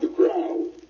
the ground.